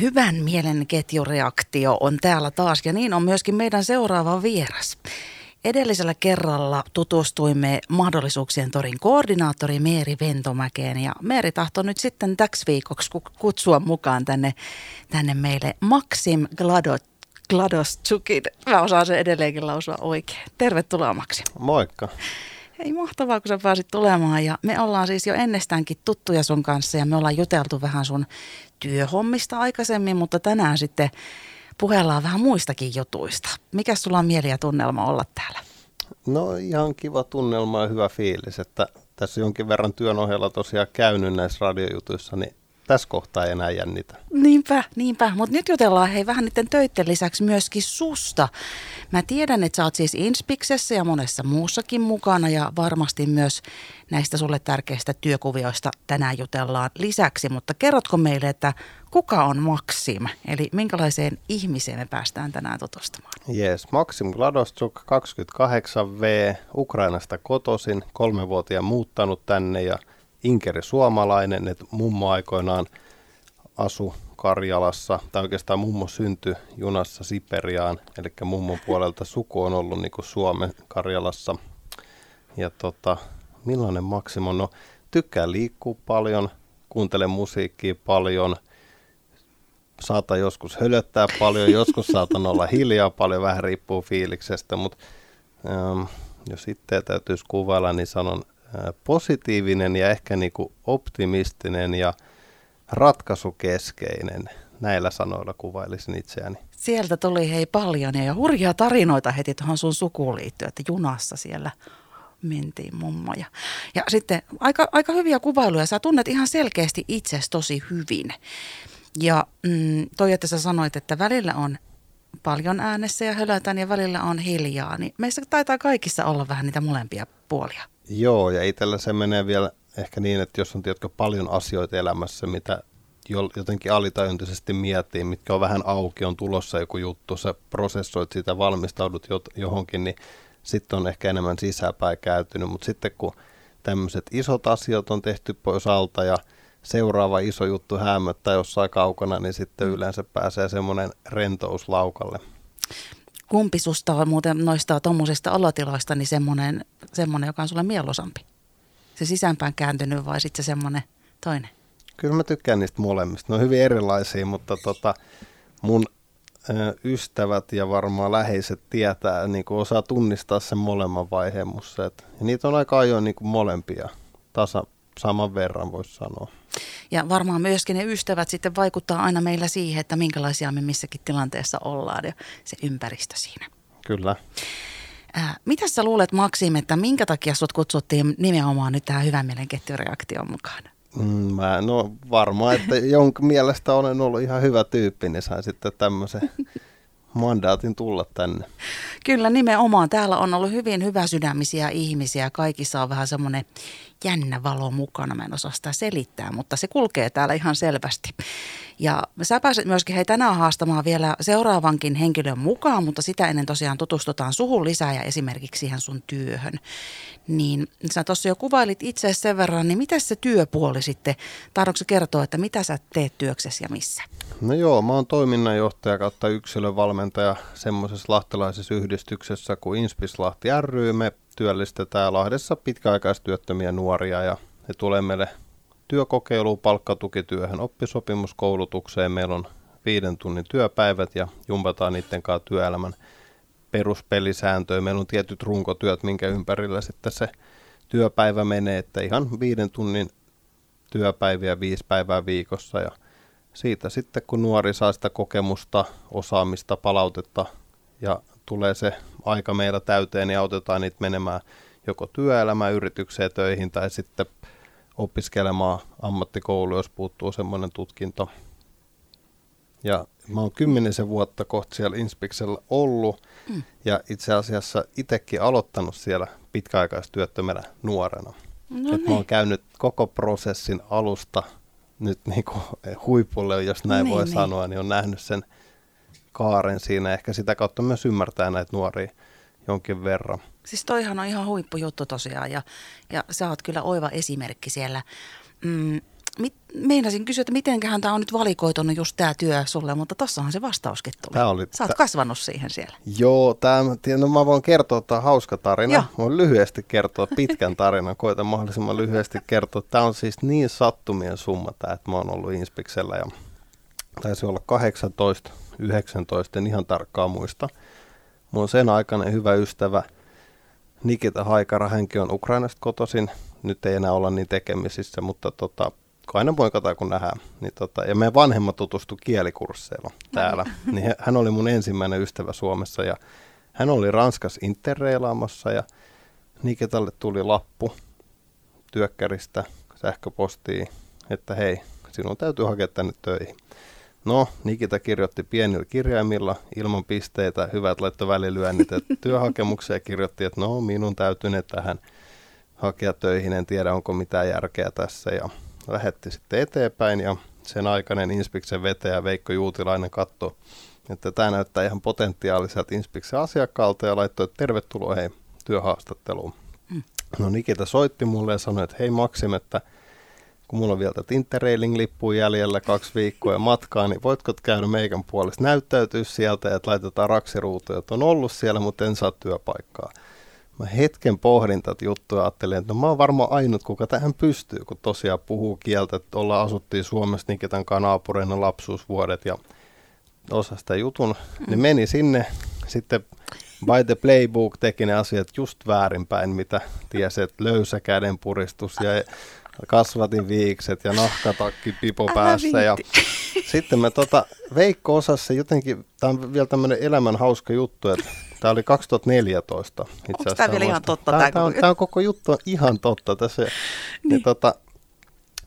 hyvän mielen ketjureaktio on täällä taas ja niin on myöskin meidän seuraava vieras. Edellisellä kerralla tutustuimme mahdollisuuksien torin koordinaattori Meeri Ventomäkeen ja Meeri tahtoi nyt sitten täksi viikoksi kutsua mukaan tänne, tänne meille Maxim Gladot Gladostsukin. Mä osaan sen edelleenkin lausua oikein. Tervetuloa Maxim. Moikka. Hei, mahtavaa, kun sä pääsit tulemaan. Ja me ollaan siis jo ennestäänkin tuttuja sun kanssa ja me ollaan juteltu vähän sun työhommista aikaisemmin, mutta tänään sitten puhellaan vähän muistakin jutuista. Mikä sulla on mieli ja tunnelma olla täällä? No ihan kiva tunnelma ja hyvä fiilis, että tässä jonkin verran työn ohella tosiaan käynyt näissä radiojutuissa, niin tässä kohtaa ei enää jännitä. Niinpä, niinpä. Mutta nyt jutellaan hei vähän niiden töiden lisäksi myöskin susta. Mä tiedän, että sä oot siis Inspiksessä ja monessa muussakin mukana ja varmasti myös näistä sulle tärkeistä työkuvioista tänään jutellaan lisäksi. Mutta kerrotko meille, että kuka on Maxim? Eli minkälaiseen ihmiseen me päästään tänään tutustumaan? Yes, Maxim Gladostuk, 28V, Ukrainasta kotosin, kolmevuotiaan muuttanut tänne ja – inkeri suomalainen, että mummo aikoinaan asu Karjalassa, tai oikeastaan mummo syntyi junassa Siperiaan, eli mummon puolelta suku on ollut niin kuin Suomen Karjalassa. Ja tota, millainen Maksimo? No, tykkää liikkua paljon, kuuntele musiikkia paljon, saata joskus hölöttää paljon, joskus saatan olla hiljaa paljon, vähän riippuu fiiliksestä, mutta ähm, jos sitten täytyisi kuvailla, niin sanon positiivinen ja ehkä niin kuin optimistinen ja ratkaisukeskeinen. Näillä sanoilla kuvailisin itseäni. Sieltä tuli hei paljon ja hurjaa tarinoita heti tuohon sun sukuun liittyen, että junassa siellä mentiin mummoja. Ja sitten aika, aika hyviä kuvailuja. Sä tunnet ihan selkeästi itsesi tosi hyvin. Ja mm, toi, että sä sanoit, että välillä on paljon äänessä ja hölätän ja välillä on hiljaa, niin meissä taitaa kaikissa olla vähän niitä molempia puolia. Joo, ja itsellä se menee vielä ehkä niin, että jos on tiedätkö, paljon asioita elämässä, mitä jotenkin alitajuntaisesti miettii, mitkä on vähän auki, on tulossa joku juttu, sä prosessoit sitä, valmistaudut johonkin, niin sitten on ehkä enemmän sisäpäin käytynyt, mutta sitten kun tämmöiset isot asiat on tehty pois alta ja seuraava iso juttu hämöttää jossain kaukana, niin sitten yleensä pääsee semmoinen rentous laukalle kumpi susta on muuten noista tuommoisista olotiloista niin semmoinen, semmoinen, joka on sulle mieluisampi? Se sisäänpäin kääntynyt vai sitten se semmoinen toinen? Kyllä mä tykkään niistä molemmista. Ne on hyvin erilaisia, mutta tota, mun ystävät ja varmaan läheiset tietää, niin kuin osaa tunnistaa sen molemman vaiheen mussa. Et, niitä on aika ajoin niin kuin molempia tasa, saman verran, voisi sanoa. Ja varmaan myöskin ne ystävät sitten vaikuttaa aina meillä siihen, että minkälaisia me missäkin tilanteessa ollaan ja se ympäristö siinä. Kyllä. Äh, mitä sä luulet Maksim, että minkä takia sut kutsuttiin nimenomaan nyt tähän hyvän mielen ketjureaktion mukaan? Mm, mä no varmaan, että jonkun mielestä olen ollut ihan hyvä tyyppi, niin sain sitten tämmöisen mandaatin tulla tänne. Kyllä nimenomaan. Täällä on ollut hyvin hyvä sydämisiä ihmisiä. Kaikissa on vähän semmoinen jännä valo mukana. Mä en osaa sitä selittää, mutta se kulkee täällä ihan selvästi. Ja sä pääset myöskin hei tänään haastamaan vielä seuraavankin henkilön mukaan, mutta sitä ennen tosiaan tutustutaan suhun lisää ja esimerkiksi siihen sun työhön. Niin sä tuossa jo kuvailit itse sen verran, niin mitä se työpuoli sitten, tahdotko kertoa, että mitä sä teet työksessä ja missä? No joo, mä oon toiminnanjohtaja kautta yksilövalmentaja semmoisessa lahtelaisessa yhdistyksessä kuin Inspislahti ry. Me työllistetään Lahdessa pitkäaikaistyöttömiä nuoria ja he tulee meille työkokeiluun, palkkatukityöhön, oppisopimuskoulutukseen. Meillä on viiden tunnin työpäivät ja jumpataan niiden kanssa työelämän peruspelisääntöjä. Meillä on tietyt runkotyöt, minkä ympärillä sitten se työpäivä menee, että ihan viiden tunnin työpäiviä viisi päivää viikossa ja siitä sitten kun nuori saa sitä kokemusta, osaamista, palautetta ja tulee se aika meillä täyteen, niin autetaan niitä menemään joko työelämään, yritykseen, töihin tai sitten opiskelemaan ammattikoulu, jos puuttuu semmoinen tutkinto. Ja mä oon kymmenisen vuotta kohta siellä Inspiksellä ollut mm. ja itse asiassa itsekin aloittanut siellä pitkäaikaistyöttömänä nuorena. No Et mä oon niin. käynyt koko prosessin alusta nyt niin kuin huipulle, jos näin niin, voi niin. sanoa, niin on nähnyt sen kaaren siinä. Ehkä sitä kautta myös ymmärtää näitä nuoria jonkin verran. Siis toihan on ihan huippujuttu tosiaan ja, ja sä oot kyllä oiva esimerkki siellä. Mm, mit, meinasin kysyä, että mitenköhän tämä on nyt valikoitunut just tämä työ sulle, mutta tossahan se vastauskin tuli. Tää oli, Sä oot t- kasvanut siihen siellä. Joo, tämä, no mä voin kertoa, että hauska tarina. Joo. Voin lyhyesti kertoa pitkän tarinan, koitan mahdollisimman lyhyesti kertoa. Tämä on siis niin sattumien summa tämä, että mä oon ollut Inspiksellä ja taisi olla 18, 19, en ihan tarkkaan muista. Mun sen aikainen hyvä ystävä Nikita Haikara, hänkin on Ukrainasta kotoisin. Nyt ei enää olla niin tekemisissä, mutta tota, aina poikataan kun nähdään. Niin tota, ja meidän vanhemmat tutustu kielikursseilla täällä. Niin hän oli mun ensimmäinen ystävä Suomessa ja hän oli Ranskas interreilaamassa ja Nikitalle tuli lappu työkkäristä sähköpostiin, että hei, sinun täytyy hakea tänne töihin. No, Nikita kirjoitti pienillä kirjaimilla ilman pisteitä, hyvät laittoi välilyönnit työhakemuksia kirjoitti, että no minun täytyy ne tähän hakea töihin, en tiedä onko mitään järkeä tässä ja lähetti sitten eteenpäin ja sen aikainen Inspiksen vetäjä Veikko Juutilainen katsoi, että tämä näyttää ihan potentiaaliselta Inspiksen asiakkaalta ja laittoi, että tervetuloa hei työhaastatteluun. Mm. No Nikita soitti mulle ja sanoi, että hei Maksim, että kun mulla on vielä tätä Interrailing-lippu jäljellä kaksi viikkoa matkaa, niin voitko käydä meikän puolesta näyttäytyä sieltä, että laitetaan raksiruutuja, että on ollut siellä, mutta en saa työpaikkaa. Mä hetken pohdin tätä juttua ja ajattelin, että no mä oon varmaan ainut, kuka tähän pystyy, kun tosiaan puhuu kieltä, että ollaan asuttiin Suomessa niin ketään naapureina lapsuusvuodet ja osa sitä jutun. Ne meni sinne, sitten by the playbook teki ne asiat just väärinpäin, mitä tiesi, että löysä käden puristus ja kasvatin viikset ja nahkatakki pipo Älä päässä. Ja sitten me tota, Veikko osassa jotenkin, tämä on vielä tämmöinen elämän hauska juttu, että tämä oli 2014. Itse Onko tämä vielä ihan totta? Tämä, tämä, on, tämä on koko juttu on ihan totta. Tässä, niin. ja, tota,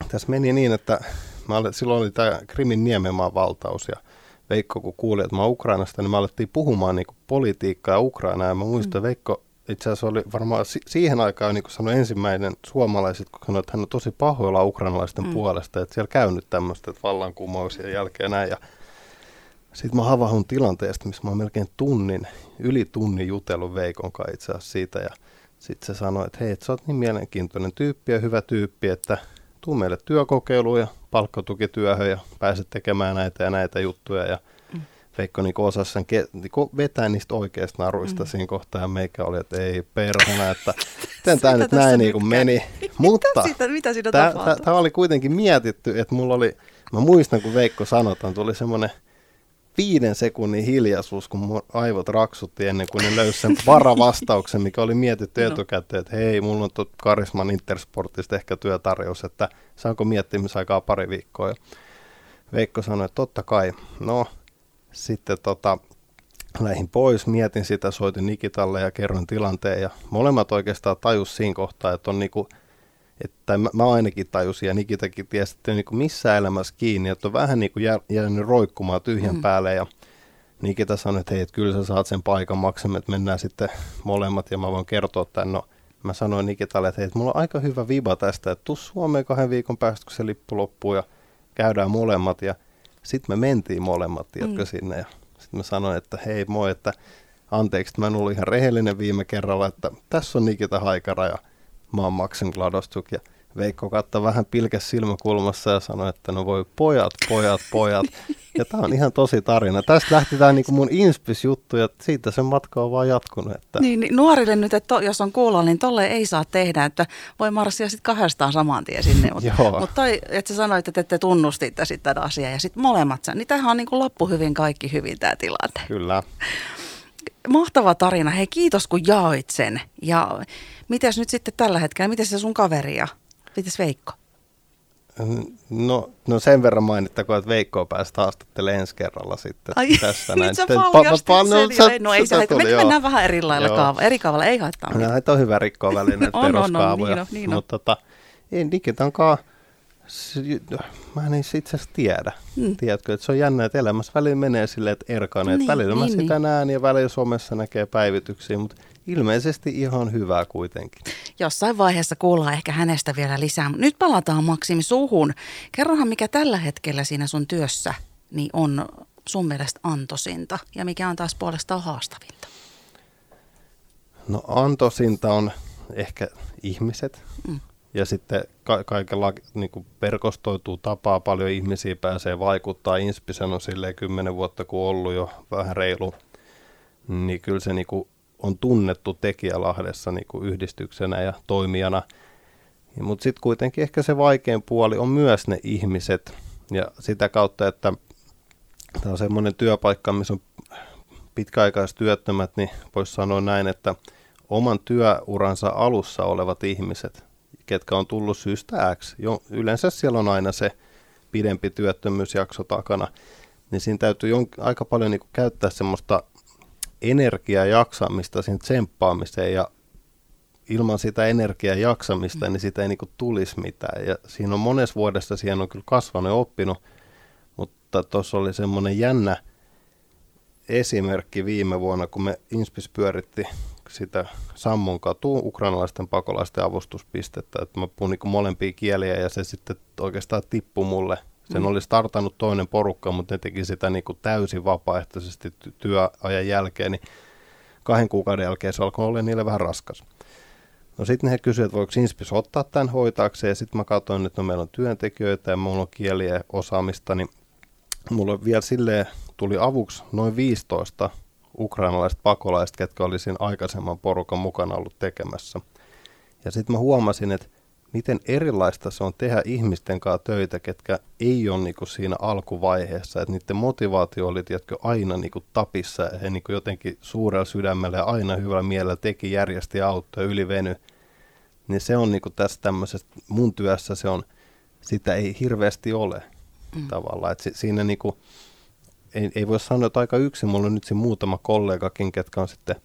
tässä meni niin, että mä olin, silloin oli tämä Krimin Niemenmaan valtaus ja Veikko kun kuuli, että mä oon Ukrainasta, niin me alettiin puhumaan niin politiikkaa ja Ukrainaa. Ja mä muistan, mm. Veikko itse asiassa oli varmaan si- siihen aikaan niin sanoi ensimmäinen suomalaiset, kun sanoi, että hän on tosi pahoilla ukrainalaisten mm. puolesta, että siellä käynyt tämmöistä vallankumouksien jälkeen näin. Ja sitten mä havahun tilanteesta, missä mä oon melkein tunnin, yli tunnin jutellut Veikon kanssa itse asiassa siitä. Ja sitten se sanoi, että hei, että sä oot niin mielenkiintoinen tyyppi ja hyvä tyyppi, että tuu meille työkokeiluun ja palkkatukityöhön ja pääset tekemään näitä ja näitä juttuja. Ja Veikko niin osasi sen ke- niin vetää niistä oikeista naruista mm. siinä kohtaa ja meikä oli, että ei perhana, että miten tämä nyt näin niin kuin meni. Mutta mitä, mitä siinä tämä oli kuitenkin mietitty, että mulla oli, mä muistan kun Veikko sanotaan, tuli semmoinen viiden sekunnin hiljaisuus, kun mun aivot raksutti ennen kuin ne löysi sen varavastauksen, mikä oli mietitty no. etukäteen, että hei, mulla on tuot Karisman Intersportista ehkä työtarjous, että saanko miettimisaikaa pari viikkoa. Ja Veikko sanoi, että totta kai, no sitten tota, lähin pois, mietin sitä, soitin Nikitalle ja kerroin tilanteen ja molemmat oikeastaan tajus siinä kohtaa, että on niinku, että mä, mä ainakin tajusin ja Nikitakin tiesi, että niinku missä elämässä kiinni, että on vähän niinku jää, jäänyt roikkumaan tyhjän mm. päälle ja Nikita sanoi, että hei, että kyllä sä saat sen paikan maksamme, että mennään sitten molemmat ja mä voin kertoa tämän. No, mä sanoin Nikitalle, että hei, että mulla on aika hyvä viba tästä, että tuu Suomeen kahden viikon päästä, kun se lippu loppuu ja käydään molemmat ja sitten me mentiin molemmat, tiedätkö, mm. sinne ja sitten mä sanoin, että hei moi, että anteeksi, että mä en ollut ihan rehellinen viime kerralla, että tässä on Nikita Haikara ja mä oon Maxim Gladostuk ja Veikko katsoi vähän pilkäs silmäkulmassa ja sanoi, että no voi pojat, pojat, pojat. Ja tämä on ihan tosi tarina. Tästä lähti tämä niinku mun inspis-juttu ja siitä sen matka on vaan jatkunut. Että... Niin, niin, nuorille nyt, että to, jos on kuulla, niin tolle ei saa tehdä, että voi marssia sitten kahdestaan saman tien sinne. Mutta mut toi, että sä sanoit, että te tunnustitte sitten tämän asian ja sitten molemmat, niin tämähän on niin kuin loppu hyvin, kaikki hyvin tämä tilanne. Kyllä. Mahtava tarina. Hei, kiitos kun jaoit sen. Ja mitäs nyt sitten tällä hetkellä, miten se sun kaveria Mites Veikko? No, no sen verran mainittakoon, että Veikkoa pääsi haastattelemaan ensi kerralla sitten Ai, tässä näin. Nyt sä paljastit pa, pa, no, sen. No ei se haittaa. Me mennään vähän eri lailla kaava. Eri kaavalla ei haittaa. Näitä on hyvä rikkoa väliin näitä peruskaavoja. Niin on, niin on. Mutta tota, ei Nikitankaan, mä en itse asiassa tiedä. Hmm. Tiedätkö, että se on jännä, että elämässä välillä menee silleen, että erkanee. Niin, välillä niin, mä sitä niin. näen ja välillä somessa näkee päivityksiä, mutta ilmeisesti ihan hyvää kuitenkin. Jossain vaiheessa kuullaan ehkä hänestä vielä lisää. Nyt palataan Maksimi suhun. Kerrohan, mikä tällä hetkellä siinä sun työssä niin on sun mielestä antosinta ja mikä on taas puolestaan haastavinta? No antosinta on ehkä ihmiset. Mm. Ja sitten ka- kaikella niin kuin verkostoituu tapaa, paljon ihmisiä pääsee vaikuttaa. Inspisen on silleen kymmenen vuotta kuin ollut jo vähän reilu, niin kyllä se niin kuin on tunnettu tekijä Lahdessa niin kuin yhdistyksenä ja toimijana. Mutta sitten kuitenkin ehkä se vaikein puoli on myös ne ihmiset ja sitä kautta, että tämä on semmoinen työpaikka, missä on pitkäaikaistyöttömät, niin voisi sanoa näin, että oman työuransa alussa olevat ihmiset, ketkä on tullut syystä X, jo, yleensä siellä on aina se pidempi työttömyysjakso takana, niin siinä täytyy jon- aika paljon niin käyttää semmoista energiaa jaksamista, siinä tsemppaamiseen ja ilman sitä energiaa jaksamista, mm. niin sitä ei niin kuin tulisi mitään. Ja siinä on monessa vuodessa, siihen on kyllä kasvanut ja oppinut, mutta tuossa oli semmoinen jännä esimerkki viime vuonna, kun me Inspis pyöritti sitä Sammon katu ukrainalaisten pakolaisten avustuspistettä, että mä puhun niin molempia kieliä ja se sitten oikeastaan tippui mulle. Sen mm. oli startannut toinen porukka, mutta ne teki sitä niin kuin täysin vapaaehtoisesti työajan jälkeen, niin kahden kuukauden jälkeen se alkoi olla niille vähän raskas. No sitten he kysyivät, että voiko Inspis ottaa tämän hoitaakseen, ja sitten mä katsoin, että no meillä on työntekijöitä ja mulla on kieliä osaamista, niin mulla vielä silleen tuli avuksi noin 15 ukrainalaiset pakolaiset, ketkä oli siinä aikaisemman porukan mukana ollut tekemässä. Ja sitten mä huomasin, että miten erilaista se on tehdä ihmisten kanssa töitä, ketkä ei ole niinku siinä alkuvaiheessa. Että niiden motivaatio oli tiedätkö, aina niinku tapissa ja he niinku jotenkin suurella sydämellä ja aina hyvällä mielellä teki, järjesti autoja, yliveny. Niin se on niinku tässä tämmöisessä, mun työssä se on, sitä ei hirveästi ole mm. tavallaan. Et si, siinä niinku, ei, ei voi sanoa, että aika yksin. Mulla on nyt se muutama kollegakin, ketkä on sitten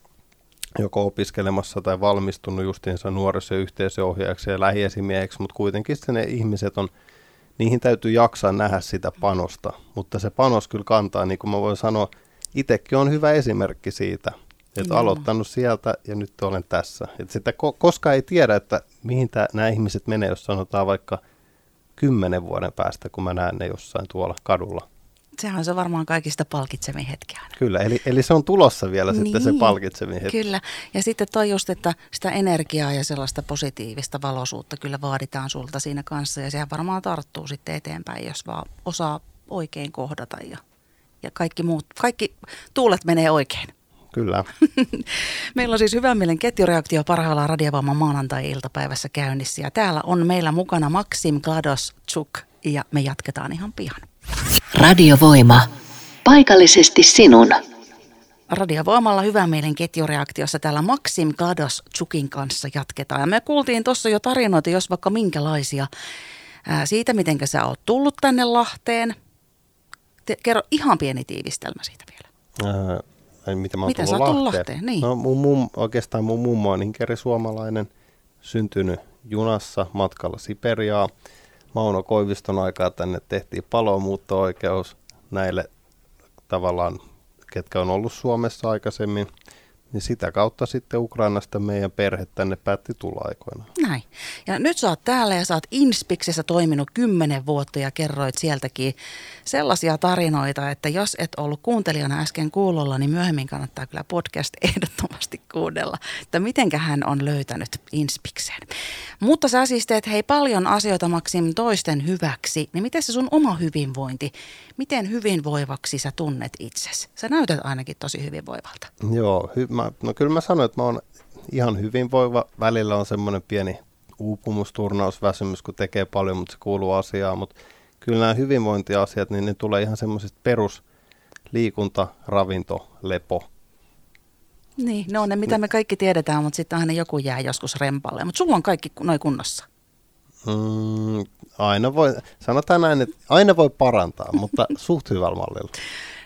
joko opiskelemassa tai valmistunut justiinsa nuoriso- ja yhteisöohjaajaksi ja lähiesimieheksi, mutta kuitenkin ne ihmiset on, niihin täytyy jaksaa nähdä sitä panosta, mutta se panos kyllä kantaa, niin kuin mä voin sanoa, itsekin on hyvä esimerkki siitä, että aloittanut sieltä ja nyt olen tässä. Että sitä ko- koskaan ei tiedä, että mihin tää, nämä ihmiset menee, jos sanotaan vaikka kymmenen vuoden päästä, kun mä näen ne jossain tuolla kadulla sehän on se varmaan kaikista palkitsevin hetki aina. Kyllä, eli, eli se on tulossa vielä niin, sitten se niin, palkitsevin hetki. Kyllä, ja sitten toi just, että sitä energiaa ja sellaista positiivista valoisuutta kyllä vaaditaan sulta siinä kanssa, ja sehän varmaan tarttuu sitten eteenpäin, jos vaan osaa oikein kohdata, ja, ja kaikki muut, kaikki tuulet menee oikein. Kyllä. meillä on siis hyvän mielen ketjureaktio parhaillaan Radiovamman maanantai-iltapäivässä käynnissä, ja täällä on meillä mukana Maxim Glados Chuk, ja me jatketaan ihan pian. Radiovoima. Paikallisesti sinun. Radiovoimalla hyvän mielen ketjureaktiossa täällä Maxim Glados Chukin kanssa jatketaan. Ja me kuultiin tuossa jo tarinoita, jos vaikka minkälaisia, ää, siitä, miten sä oot tullut tänne Lahteen. Te, kerro ihan pieni tiivistelmä siitä vielä. Ää, mitä mä oon tullut sä Lahteen? Lahteen? Niin. No, mun mum, oikeastaan mun mummo on inkeri suomalainen, syntynyt junassa matkalla Siperiaa. Mauno Koiviston aikaa tänne tehtiin palomuutto-oikeus näille tavallaan, ketkä on ollut Suomessa aikaisemmin – niin sitä kautta sitten Ukrainasta meidän perhe tänne päätti tulla aikoina. Näin. Ja nyt sä oot täällä ja sä oot Inspiksessä toiminut kymmenen vuotta ja kerroit sieltäkin sellaisia tarinoita, että jos et ollut kuuntelijana äsken kuulolla, niin myöhemmin kannattaa kyllä podcast ehdottomasti kuunnella, että mitenkä hän on löytänyt Inspikseen. Mutta sä siis teet hei paljon asioita Maksim toisten hyväksi, niin miten se sun oma hyvinvointi, miten hyvinvoivaksi sä tunnet itsesi? Sä näytät ainakin tosi hyvinvoivalta. Joo, hy- mä, no kyllä mä sanoin, että mä oon ihan hyvinvoiva. Välillä on semmoinen pieni uupumusturnaus, väsymys, kun tekee paljon, mutta se kuuluu asiaan. Mutta kyllä nämä hyvinvointiasiat, niin ne tulee ihan semmoisesta perus liikunta, ravinto, lepo. Niin, ne on ne, mitä me kaikki tiedetään, mutta sitten aina joku jää joskus rempalle. Mutta sulla on kaikki noin kunnossa. Mm, aina voi, sanotaan näin, että aina voi parantaa, mutta suht hyvällä mallilla.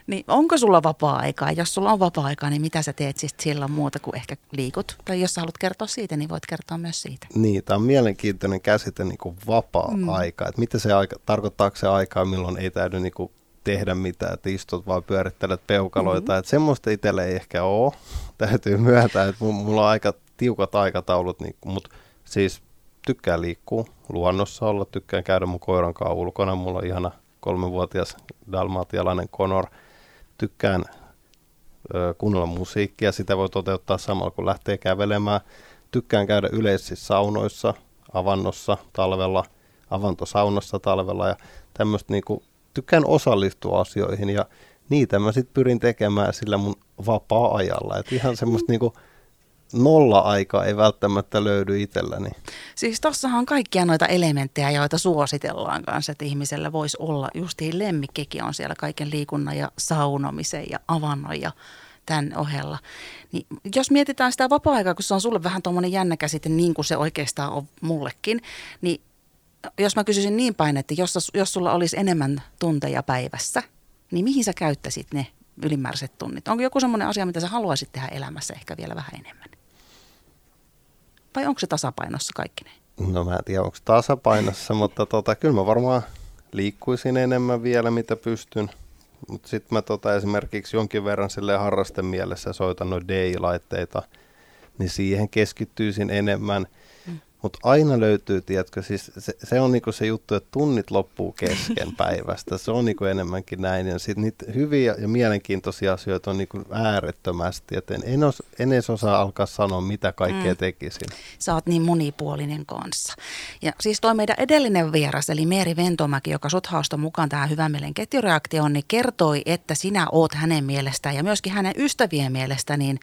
Niin onko sulla vapaa-aikaa? Jos sulla on vapaa-aikaa, niin mitä sä teet siis silloin muuta kuin ehkä liikut? Tai jos sä haluat kertoa siitä, niin voit kertoa myös siitä. Niin, tämä on mielenkiintoinen käsite niin kuin vapaa-aika. Mm. Että mitä se aika, tarkoittaako se aikaa, milloin ei täydy niin kuin tehdä mitään, että istut vaan pyörittelet peukaloita. Mm-hmm. Että semmoista itselle ei ehkä ole. Täytyy myöntää, että mulla on aika tiukat aikataulut, niin, mutta siis tykkään liikkua luonnossa olla, tykkään käydä mun koiran kanssa ulkona. Mulla on ihana kolmenvuotias dalmatialainen Conor. Tykkään kuunnella musiikkia, sitä voi toteuttaa samalla kun lähtee kävelemään. Tykkään käydä yleisissä saunoissa, avannossa talvella, avantosaunassa talvella ja tämmöistä niinku, tykkään osallistua asioihin ja niitä mä sitten pyrin tekemään sillä mun vapaa-ajalla. Et ihan semmoista niinku, nolla-aikaa ei välttämättä löydy itselläni. Siis tossahan on kaikkia noita elementtejä, joita suositellaan kanssa, että ihmisellä voisi olla. Justiin lemmikkikin on siellä kaiken liikunnan ja saunomisen ja avannon ja tämän ohella. Niin jos mietitään sitä vapaa-aikaa, kun se on sulle vähän tuommoinen jännä käsite, niin kuin se oikeastaan on mullekin, niin jos mä kysyisin niin päin, että jos, jos sulla olisi enemmän tunteja päivässä, niin mihin sä käyttäisit ne ylimääräiset tunnit? Onko joku semmoinen asia, mitä sä haluaisit tehdä elämässä ehkä vielä vähän enemmän? Vai onko se tasapainossa kaikki ne? No mä en tiedä, onko tasapainossa, mutta tota, kyllä mä varmaan liikkuisin enemmän vielä, mitä pystyn. Mutta sitten mä tota, esimerkiksi jonkin verran sille harrasten mielessä soitan noin DI-laitteita, niin siihen keskittyisin enemmän – mutta aina löytyy, tiedätkö, siis se, se on niinku se juttu, että tunnit loppuu kesken päivästä. Se on niinku enemmänkin näin. Ja sitten niitä hyviä ja mielenkiintoisia asioita on niinku äärettömästi. Et en, en, os, en edes osaa alkaa sanoa, mitä kaikkea mm. tekisin. Sä oot niin monipuolinen kanssa. Ja siis toi meidän edellinen vieras, eli Meeri Ventomäki, joka sut haastoi mukaan tähän hyvän mielen ketjureaktioon, niin kertoi, että sinä oot hänen mielestään ja myöskin hänen ystävien mielestä niin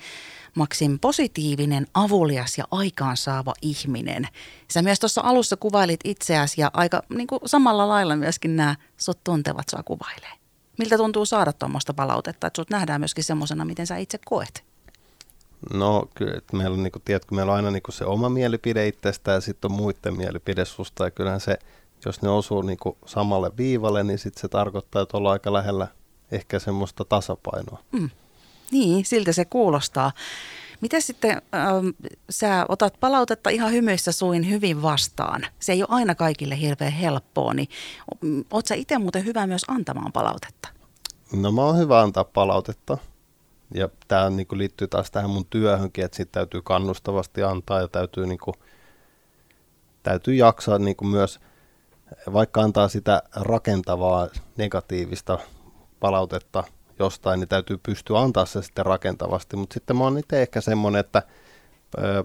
Maksim positiivinen, avulias ja aikaansaava ihminen. Sä myös tuossa alussa kuvailit itseäsi ja aika niin kuin samalla lailla myöskin nämä sut tuntevat sua kuvailee. Miltä tuntuu saada tuommoista palautetta, että sut nähdään myöskin semmoisena, miten sä itse koet? No kyllä, että meillä on, niin kuin, tiedätkö, meillä on aina niin kuin se oma mielipide itsestä ja sitten on muiden mielipide susta. Ja kyllähän se, jos ne osuu niin kuin samalle viivalle, niin sitten se tarkoittaa, että ollaan aika lähellä ehkä semmoista tasapainoa. Mm. Niin, siltä se kuulostaa. Miten sitten ähm, sä otat palautetta ihan hymyissä suin hyvin vastaan? Se ei ole aina kaikille hirveän helppoa, niin oot sä itse muuten hyvä myös antamaan palautetta? No mä oon hyvä antaa palautetta. Ja tämä niin liittyy taas tähän mun työhönkin, että siitä täytyy kannustavasti antaa ja täytyy, niin kuin, täytyy jaksaa niin kuin myös, vaikka antaa sitä rakentavaa negatiivista palautetta, jostain, niin täytyy pystyä antaa se sitten rakentavasti. Mutta sitten mä oon itse ehkä semmoinen, että ö,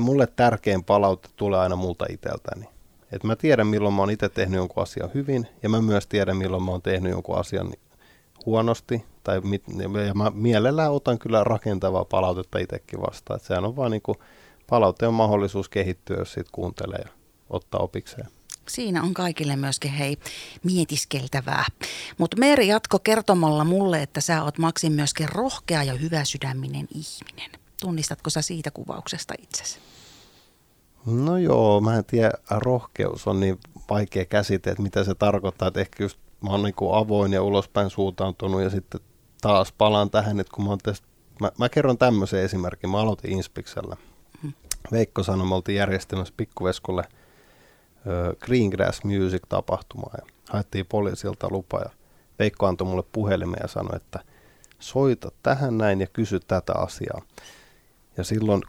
mulle tärkein palaute tulee aina multa itseltäni. Et mä tiedän, milloin mä oon itse tehnyt jonkun asian hyvin, ja mä myös tiedän, milloin mä oon tehnyt jonkun asian huonosti, tai mit, ja mä mielellään otan kyllä rakentavaa palautetta itsekin vastaan. Et sehän on vaan niin kuin, palaute on mahdollisuus kehittyä, jos siitä kuuntelee ja ottaa opikseen. Siinä on kaikille myöskin hei mietiskeltävää. Mutta Meeri jatko kertomalla mulle, että sä oot Maksin myöskin rohkea ja hyvä sydäminen ihminen. Tunnistatko sä siitä kuvauksesta itsesi? No joo, mä en tiedä, rohkeus on niin vaikea käsite, että mitä se tarkoittaa. Että ehkä just mä oon niin avoin ja ulospäin suuntautunut ja sitten taas palaan tähän, että kun mä oon tästä, mä, mä kerron tämmöisen esimerkin. Mä aloitin Inspiksellä. Mm. Veikko sanoi, me oltiin järjestämässä pikkuveskulle – Greengrass Music-tapahtumaa ja haettiin poliisilta lupa ja Veikko antoi mulle puhelimen ja sanoi, että soita tähän näin ja kysy tätä asiaa. Ja silloin 18-19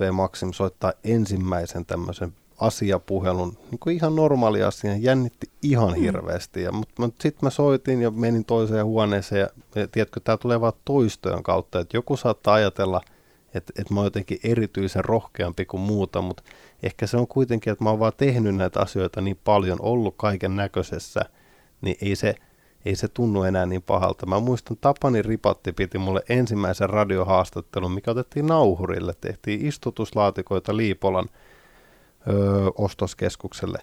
V Maxim soittaa ensimmäisen tämmöisen asiapuhelun, niin kuin ihan normaali asia, jännitti ihan mm. hirveästi. Ja, mutta, mutta sitten mä soitin ja menin toiseen huoneeseen ja, ja tiedätkö, tämä tulee vaan toistojen kautta, että joku saattaa ajatella, että, että mä oon jotenkin erityisen rohkeampi kuin muuta, mutta ehkä se on kuitenkin, että mä oon vaan tehnyt näitä asioita niin paljon, ollut kaiken näköisessä, niin ei se, ei se tunnu enää niin pahalta. Mä muistan, Tapani Ripatti piti mulle ensimmäisen radiohaastattelun, mikä otettiin nauhurille. Tehtiin istutuslaatikoita Liipolan öö, ostoskeskukselle.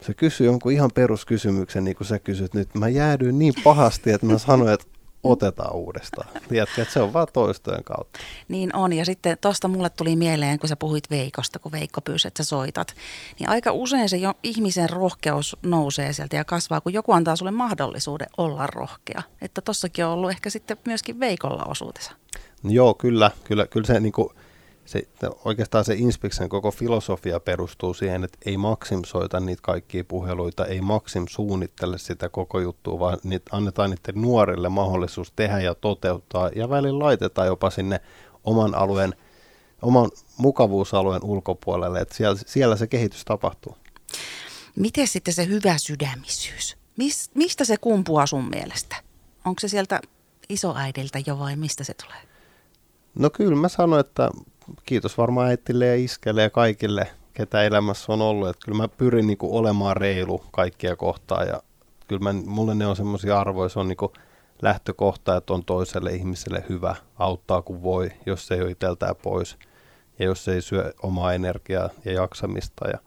Se kysyi jonkun ihan peruskysymyksen, niin kuin sä kysyt nyt. Mä jäädyin niin pahasti, että mä sanoin, että otetaan uudestaan. Tiedätkö, että se on vaan toistojen kautta. Niin on, ja sitten tuosta mulle tuli mieleen, kun sä puhuit Veikosta, kun Veikko pyysi, että sä soitat, niin aika usein se jo ihmisen rohkeus nousee sieltä ja kasvaa, kun joku antaa sulle mahdollisuuden olla rohkea. Että tossakin on ollut ehkä sitten myöskin Veikolla osuutensa. Joo, kyllä, kyllä, kyllä se niin kuin, se, oikeastaan se Inspiksen koko filosofia perustuu siihen, että ei Maxim soita niitä kaikkia puheluita, ei Maxim suunnittele sitä koko juttua, vaan niitä annetaan niiden nuorille mahdollisuus tehdä ja toteuttaa, ja välillä laitetaan jopa sinne oman alueen, oman mukavuusalueen ulkopuolelle, että siellä, siellä se kehitys tapahtuu. Miten sitten se hyvä sydämisyys? Mis, mistä se kumpuaa sun mielestä? Onko se sieltä isoäidiltä jo vai mistä se tulee? No kyllä mä sanoin, että kiitos varmaan äitille ja iskelle ja kaikille, ketä elämässä on ollut. Että kyllä mä pyrin niin olemaan reilu kaikkia kohtaa ja kyllä mä, mulle ne on semmoisia arvoja, se on niin lähtökohta, että on toiselle ihmiselle hyvä, auttaa kun voi, jos se ei ole pois ja jos se ei syö omaa energiaa ja jaksamista ja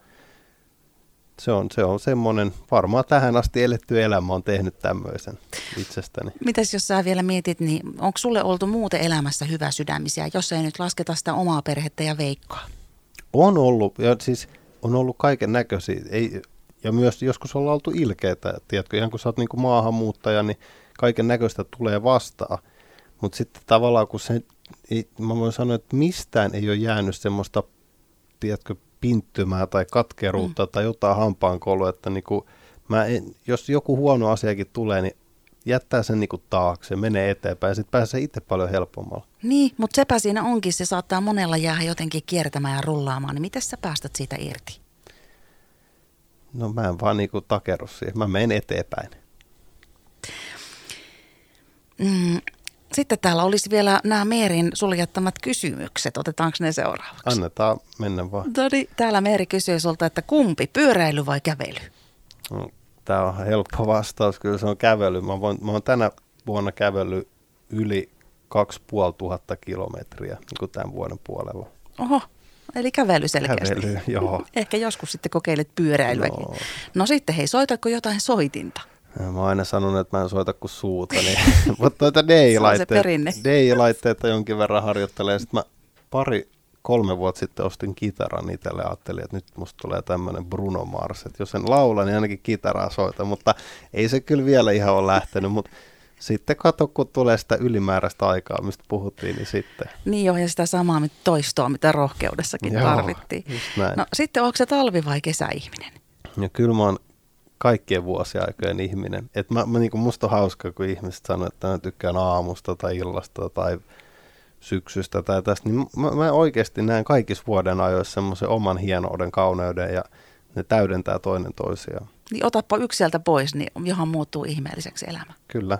se on, se on semmoinen, varmaan tähän asti eletty elämä on tehnyt tämmöisen itsestäni. Mitäs jos sä vielä mietit, niin onko sulle oltu muuten elämässä hyvä sydämisiä, jos ei nyt lasketa sitä omaa perhettä ja veikkoa? On ollut, ja siis on ollut kaiken näköisiä, ei, ja myös joskus ollaan oltu ilkeitä, tiedätkö, ihan kun sä oot niin kuin maahanmuuttaja, niin kaiken näköistä tulee vastaan. Mutta sitten tavallaan kun se, ei, mä voin sanoa, että mistään ei ole jäänyt semmoista, tiedätkö, pinttymää tai katkeruutta mm. tai jotain hampaankolua, että niin kuin mä en, jos joku huono asiakin tulee, niin jättää sen niin kuin taakse, menee eteenpäin ja sitten pääsee itse paljon helpommalla. Niin, mutta sepä siinä onkin, se saattaa monella jäädä jotenkin kiertämään ja rullaamaan, niin miten sä päästät siitä irti? No mä en vaan niin kuin takeru siihen, mä menen eteenpäin. Mm, sitten täällä olisi vielä nämä Meerin suljettamat kysymykset. Otetaanko ne seuraavaksi? Annetaan mennä vaan. Todi, täällä Meeri kysyy sulta, että kumpi, pyöräily vai kävely? No, Tämä on helppo vastaus, kyllä se on kävely. Mä, voin, mä oon tänä vuonna kävellyt yli 2500 kilometriä niin kuin tämän vuoden puolella. Oho, eli kävely selkeästi. Kävely, joo. Ehkä joskus sitten kokeilet pyöräilyäkin. No. no sitten hei, soitatko jotain soitinta? Mä oon aina sanonut, että mä en soita kuin suuta, niin, mutta tuota DJ-laitteita, DJ-laitteita jonkin verran harjoittelee. Sitten mä pari, kolme vuotta sitten ostin kitaran itselle ja ajattelin, että nyt musta tulee tämmöinen Bruno Mars, että jos en laula, niin ainakin kitaraa soita, mutta ei se kyllä vielä ihan ole lähtenyt, mutta sitten kato, kun tulee sitä ylimääräistä aikaa, mistä puhuttiin, niin sitten. Niin joo, ja sitä samaa toistoa, mitä rohkeudessakin joo, tarvittiin. No sitten onko se talvi- vai kesäihminen? Ja kyllä mä oon kaikkien vuosiaikojen ihminen. Et mä, mä, niin musta on hauska, kun ihmiset sanoo, että mä tykkään aamusta tai illasta tai syksystä tai tästä, niin mä, mä oikeasti näen kaikissa vuoden ajoissa semmoisen oman hienouden, kauneuden ja ne täydentää toinen toisiaan. Niin otappa yksi sieltä pois, niin johon muuttuu ihmeelliseksi elämä. Kyllä.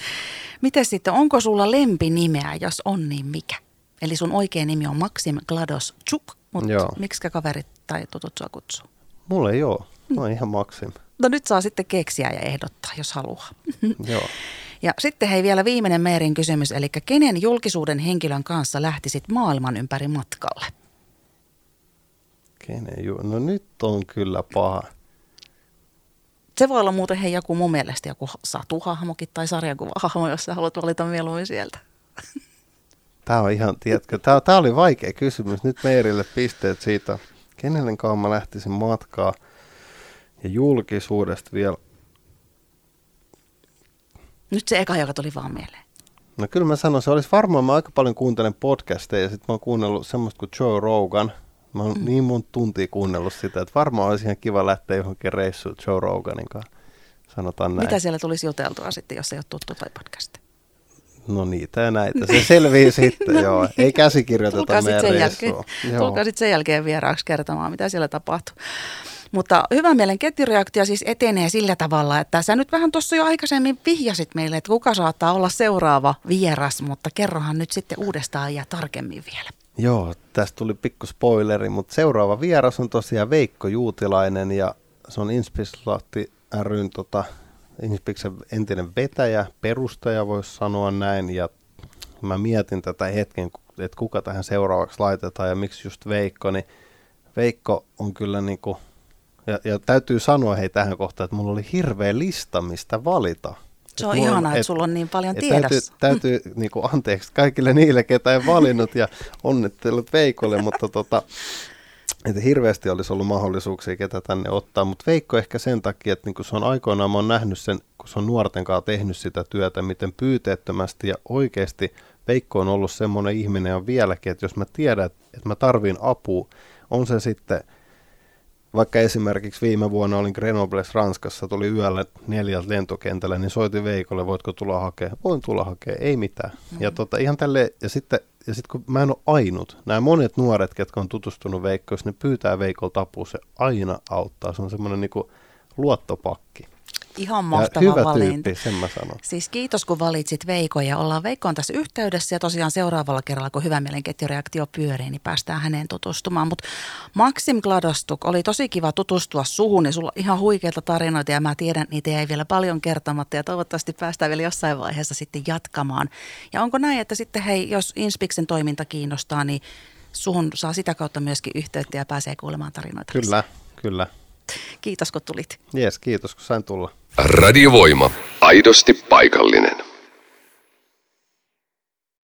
Miten sitten, onko sulla lempinimeä, jos on niin mikä? Eli sun oikea nimi on Maxim Glados Chuk, mutta miksi kaverit tai tutut sua kutsuu? Mulla ei ole. Mä oon ihan Maxim. No nyt saa sitten keksiä ja ehdottaa, jos haluaa. Joo. Ja sitten hei vielä viimeinen Meerin kysymys, eli kenen julkisuuden henkilön kanssa lähtisit maailman ympäri matkalle? Kenen ju- No nyt on kyllä paha. Se voi olla muuten hei joku mun mielestä joku satuhahmokin tai sarjakuvahahmo, jos sä haluat valita mieluummin sieltä. Tämä on ihan, tiedätkö, tämä, tämä oli vaikea kysymys. Nyt Meerille pisteet siitä, kenelle mä lähtisin matkaa. Ja julkisuudesta vielä. Nyt se eka, joka tuli vaan mieleen. No kyllä mä sanon, se olisi varmaan, mä aika paljon kuuntelen podcasteja ja sitten mä oon kuunnellut semmoista kuin Joe Rogan. Mä oon mm. niin monta tuntia kuunnellut sitä, että varmaan olisi ihan kiva lähteä johonkin reissuun Joe Roganin kanssa. Sanotaan näin. Mitä siellä tulisi juteltua sitten, jos ei ole tuttu tai podcast? No niitä ja näitä. Se selvii sitten, no joo. Niin. Ei käsikirjoiteta meidän sen jälkeen, Tulkaa sitten sen jälkeen vieraaksi kertomaan, mitä siellä tapahtuu. Mutta hyvä mielen ketjureaktio siis etenee sillä tavalla, että sä nyt vähän tuossa jo aikaisemmin vihjasit meille, että kuka saattaa olla seuraava vieras, mutta kerrohan nyt sitten uudestaan ja tarkemmin vielä. Joo, tästä tuli pikku spoileri, mutta seuraava vieras on tosiaan Veikko Juutilainen ja se on Inspislahti ryn tota, Inspiksen entinen vetäjä, perustaja voisi sanoa näin ja mä mietin tätä hetken, että kuka tähän seuraavaksi laitetaan ja miksi just Veikko, niin Veikko on kyllä niin kuin ja, ja täytyy sanoa hei tähän kohtaan, että mulla oli hirveä lista, mistä valita. Se on ihanaa, että et, sulla on niin paljon tiedossa. Täytyy, täytyy niin kuin, anteeksi kaikille niille, ketä ei valinnut ja onnittelut Veikolle, mutta tota, että hirveästi olisi ollut mahdollisuuksia, ketä tänne ottaa, mutta Veikko ehkä sen takia, että niin kun se on aikoinaan, mä oon nähnyt sen, kun se on nuorten kanssa tehnyt sitä työtä, miten pyyteettömästi ja oikeasti Veikko on ollut semmoinen ihminen ja vieläkin, että jos mä tiedän, että mä tarvin apua, on se sitten – vaikka esimerkiksi viime vuonna olin Grenobles Ranskassa, tuli yöllä neljältä lentokentällä, niin soitin Veikolle, voitko tulla hakemaan? Voin tulla hakemaan, ei mitään. Mm-hmm. Ja, tota, ihan tälle, ja sitten ja sitten kun mä en ole ainut, nämä monet nuoret, ketkä on tutustunut Veikkoon, ne pyytää Veikolta apua, se aina auttaa. Se on semmoinen niin luottopakki. Ihan Ja mahtava hyvä valinta. tyyppi, sen mä sanon. Siis kiitos kun valitsit Veikon ja ollaan Veikkoon tässä yhteydessä ja tosiaan seuraavalla kerralla kun hyvä mielenketjureaktio pyörii, niin päästään häneen tutustumaan. Mutta Maxim Gladostuk, oli tosi kiva tutustua suhun ja sulla on ihan huikeita tarinoita ja mä tiedän, että niitä ei vielä paljon kertomatta ja toivottavasti päästään vielä jossain vaiheessa sitten jatkamaan. Ja onko näin, että sitten hei, jos Inspiksen toiminta kiinnostaa, niin suhun saa sitä kautta myöskin yhteyttä ja pääsee kuulemaan tarinoita. Kyllä, kyllä. Kiitos kun tulit. Jees, kiitos kun sain tulla. Radiovoima. Aidosti paikallinen.